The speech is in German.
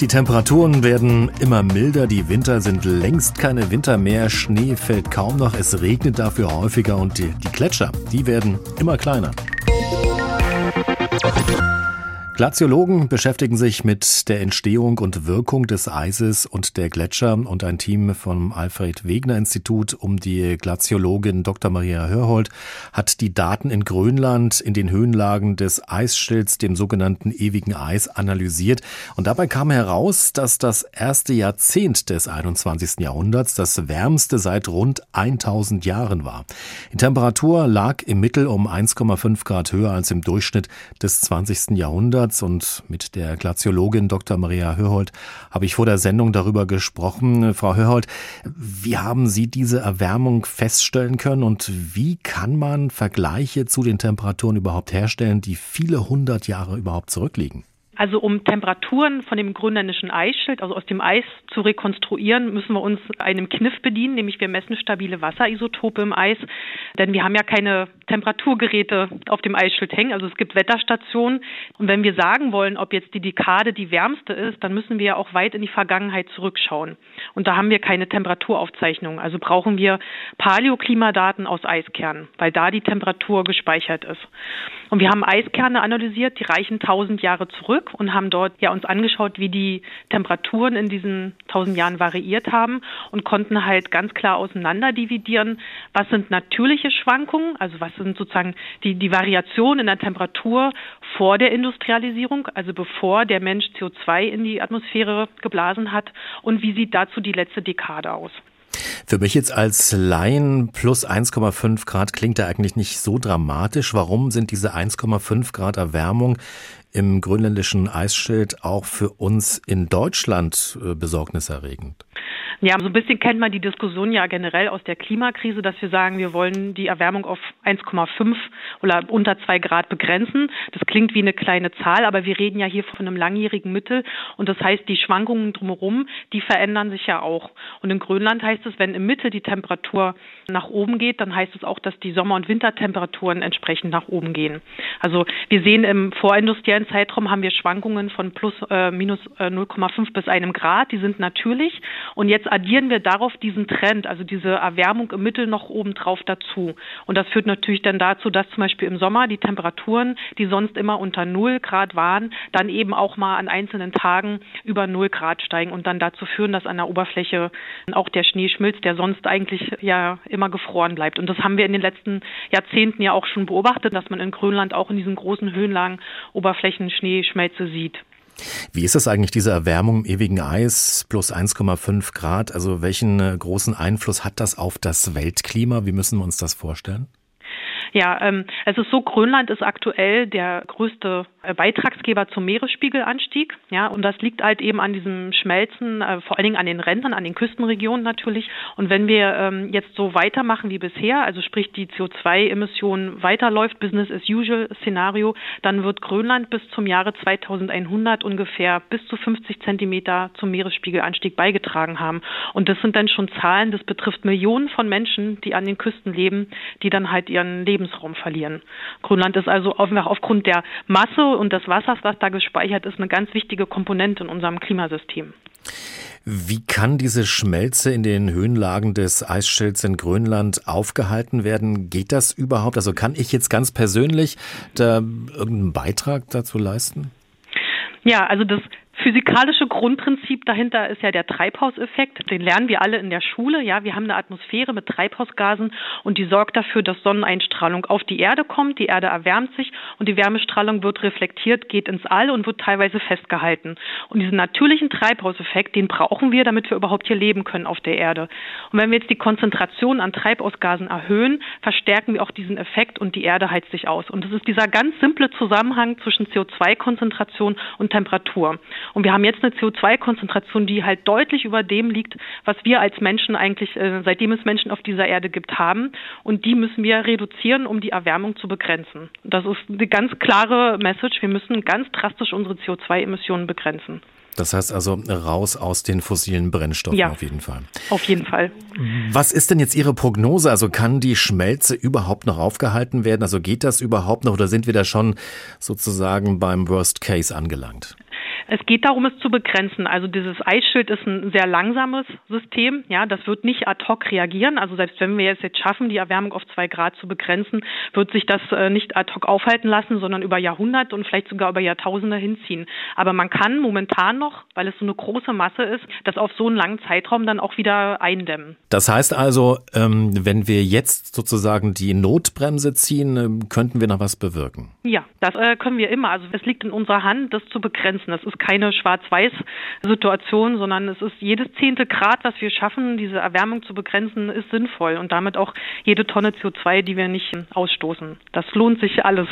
Die Temperaturen werden immer milder, die Winter sind längst keine Winter mehr, Schnee fällt kaum noch, es regnet dafür häufiger und die, die Gletscher, die werden immer kleiner. Glaziologen beschäftigen sich mit der Entstehung und Wirkung des Eises und der Gletscher und ein Team vom Alfred Wegener Institut um die Glaziologin Dr. Maria Hörhold hat die Daten in Grönland in den Höhenlagen des Eisschilds, dem sogenannten ewigen Eis, analysiert. Und dabei kam heraus, dass das erste Jahrzehnt des 21. Jahrhunderts das wärmste seit rund 1000 Jahren war. Die Temperatur lag im Mittel um 1,5 Grad höher als im Durchschnitt des 20. Jahrhunderts. März und mit der Glaziologin Dr. Maria Hörhold habe ich vor der Sendung darüber gesprochen. Frau Hörhold, wie haben Sie diese Erwärmung feststellen können und wie kann man Vergleiche zu den Temperaturen überhaupt herstellen, die viele hundert Jahre überhaupt zurückliegen? Also um Temperaturen von dem grönländischen Eisschild, also aus dem Eis zu rekonstruieren, müssen wir uns einem Kniff bedienen, nämlich wir messen stabile Wasserisotope im Eis, denn wir haben ja keine Temperaturgeräte auf dem Eisschild hängen, also es gibt Wetterstationen. Und wenn wir sagen wollen, ob jetzt die Dekade die wärmste ist, dann müssen wir ja auch weit in die Vergangenheit zurückschauen. Und da haben wir keine Temperaturaufzeichnungen, also brauchen wir Paläoklimadaten aus Eiskernen, weil da die Temperatur gespeichert ist. Und wir haben Eiskerne analysiert, die reichen tausend Jahre zurück und haben dort ja uns angeschaut, wie die Temperaturen in diesen tausend Jahren variiert haben und konnten halt ganz klar auseinander dividieren, was sind natürliche Schwankungen, also was sind sozusagen die, die Variationen in der Temperatur vor der Industrialisierung, also bevor der Mensch CO2 in die Atmosphäre geblasen hat und wie sieht dazu die letzte Dekade aus. Für mich jetzt als Laien plus 1,5 Grad klingt da eigentlich nicht so dramatisch. Warum sind diese 1,5 Grad Erwärmung im grönländischen Eisschild auch für uns in Deutschland äh, besorgniserregend? Ja, so ein bisschen kennt man die Diskussion ja generell aus der Klimakrise, dass wir sagen, wir wollen die Erwärmung auf 1,5 oder unter 2 Grad begrenzen. Das klingt wie eine kleine Zahl, aber wir reden ja hier von einem langjährigen Mittel und das heißt, die Schwankungen drumherum, die verändern sich ja auch. Und in Grönland heißt es, wenn im Mittel die Temperatur nach oben geht, dann heißt es auch, dass die Sommer- und Wintertemperaturen entsprechend nach oben gehen. Also wir sehen im vorindustriellen Zeitraum haben wir Schwankungen von plus äh, minus äh, 0,5 bis einem Grad, die sind natürlich und jetzt addieren wir darauf diesen Trend, also diese Erwärmung im Mittel noch obendrauf dazu. Und das führt natürlich dann dazu, dass zum Beispiel im Sommer die Temperaturen, die sonst immer unter 0 Grad waren, dann eben auch mal an einzelnen Tagen über 0 Grad steigen und dann dazu führen, dass an der Oberfläche auch der Schnee schmilzt, der sonst eigentlich ja immer gefroren bleibt. Und das haben wir in den letzten Jahrzehnten ja auch schon beobachtet, dass man in Grönland auch in diesen großen Höhenlagen Oberflächen Schneeschmelze sieht. Wie ist das eigentlich, diese Erwärmung im ewigen Eis plus 1,5 Grad? Also welchen äh, großen Einfluss hat das auf das Weltklima? Wie müssen wir uns das vorstellen? Ja, ähm, es ist so, Grönland ist aktuell der größte äh, Beitragsgeber zum Meeresspiegelanstieg. Ja, und das liegt halt eben an diesem Schmelzen, äh, vor allen Dingen an den Rändern, an den Küstenregionen natürlich. Und wenn wir ähm, jetzt so weitermachen wie bisher, also sprich die CO2-Emission weiterläuft, Business as usual Szenario, dann wird Grönland bis zum Jahre 2100 ungefähr bis zu 50 Zentimeter zum Meeresspiegelanstieg beigetragen haben. Und das sind dann schon Zahlen, das betrifft Millionen von Menschen, die an den Küsten leben, die dann halt ihren Lebensraum verlieren. Grönland ist also einfach aufgrund der Masse und des Wassers, was da gespeichert ist, eine ganz wichtige Komponente in unserem Klimasystem. Wie kann diese Schmelze in den Höhenlagen des Eisschilds in Grönland aufgehalten werden? Geht das überhaupt? Also kann ich jetzt ganz persönlich da irgendeinen Beitrag dazu leisten? Ja, also das physikalische Grundprinzip dahinter ist ja der Treibhauseffekt. Den lernen wir alle in der Schule. Ja, wir haben eine Atmosphäre mit Treibhausgasen und die sorgt dafür, dass Sonneneinstrahlung auf die Erde kommt. Die Erde erwärmt sich und die Wärmestrahlung wird reflektiert, geht ins All und wird teilweise festgehalten. Und diesen natürlichen Treibhauseffekt, den brauchen wir, damit wir überhaupt hier leben können auf der Erde. Und wenn wir jetzt die Konzentration an Treibhausgasen erhöhen, verstärken wir auch diesen Effekt und die Erde heizt sich aus. Und das ist dieser ganz simple Zusammenhang zwischen CO2-Konzentration und Temperatur. Und wir haben jetzt eine CO2-Konzentration, die halt deutlich über dem liegt, was wir als Menschen eigentlich, äh, seitdem es Menschen auf dieser Erde gibt, haben. Und die müssen wir reduzieren, um die Erwärmung zu begrenzen. Das ist eine ganz klare Message. Wir müssen ganz drastisch unsere CO2-Emissionen begrenzen. Das heißt also raus aus den fossilen Brennstoffen ja, auf jeden Fall. Auf jeden Fall. Was ist denn jetzt Ihre Prognose? Also kann die Schmelze überhaupt noch aufgehalten werden? Also geht das überhaupt noch oder sind wir da schon sozusagen beim Worst Case angelangt? Es geht darum, es zu begrenzen. Also dieses Eisschild ist ein sehr langsames System. Ja, das wird nicht ad hoc reagieren. Also selbst wenn wir es jetzt schaffen, die Erwärmung auf zwei Grad zu begrenzen, wird sich das äh, nicht ad hoc aufhalten lassen, sondern über Jahrhunderte und vielleicht sogar über Jahrtausende hinziehen. Aber man kann momentan noch, weil es so eine große Masse ist, das auf so einen langen Zeitraum dann auch wieder eindämmen. Das heißt also, ähm, wenn wir jetzt sozusagen die Notbremse ziehen, ähm, könnten wir noch was bewirken? Ja, das äh, können wir immer. Also es liegt in unserer Hand, das zu begrenzen. Das ist keine Schwarz-Weiß-Situation, sondern es ist jedes zehnte Grad, was wir schaffen, diese Erwärmung zu begrenzen, ist sinnvoll und damit auch jede Tonne CO2, die wir nicht ausstoßen. Das lohnt sich alles.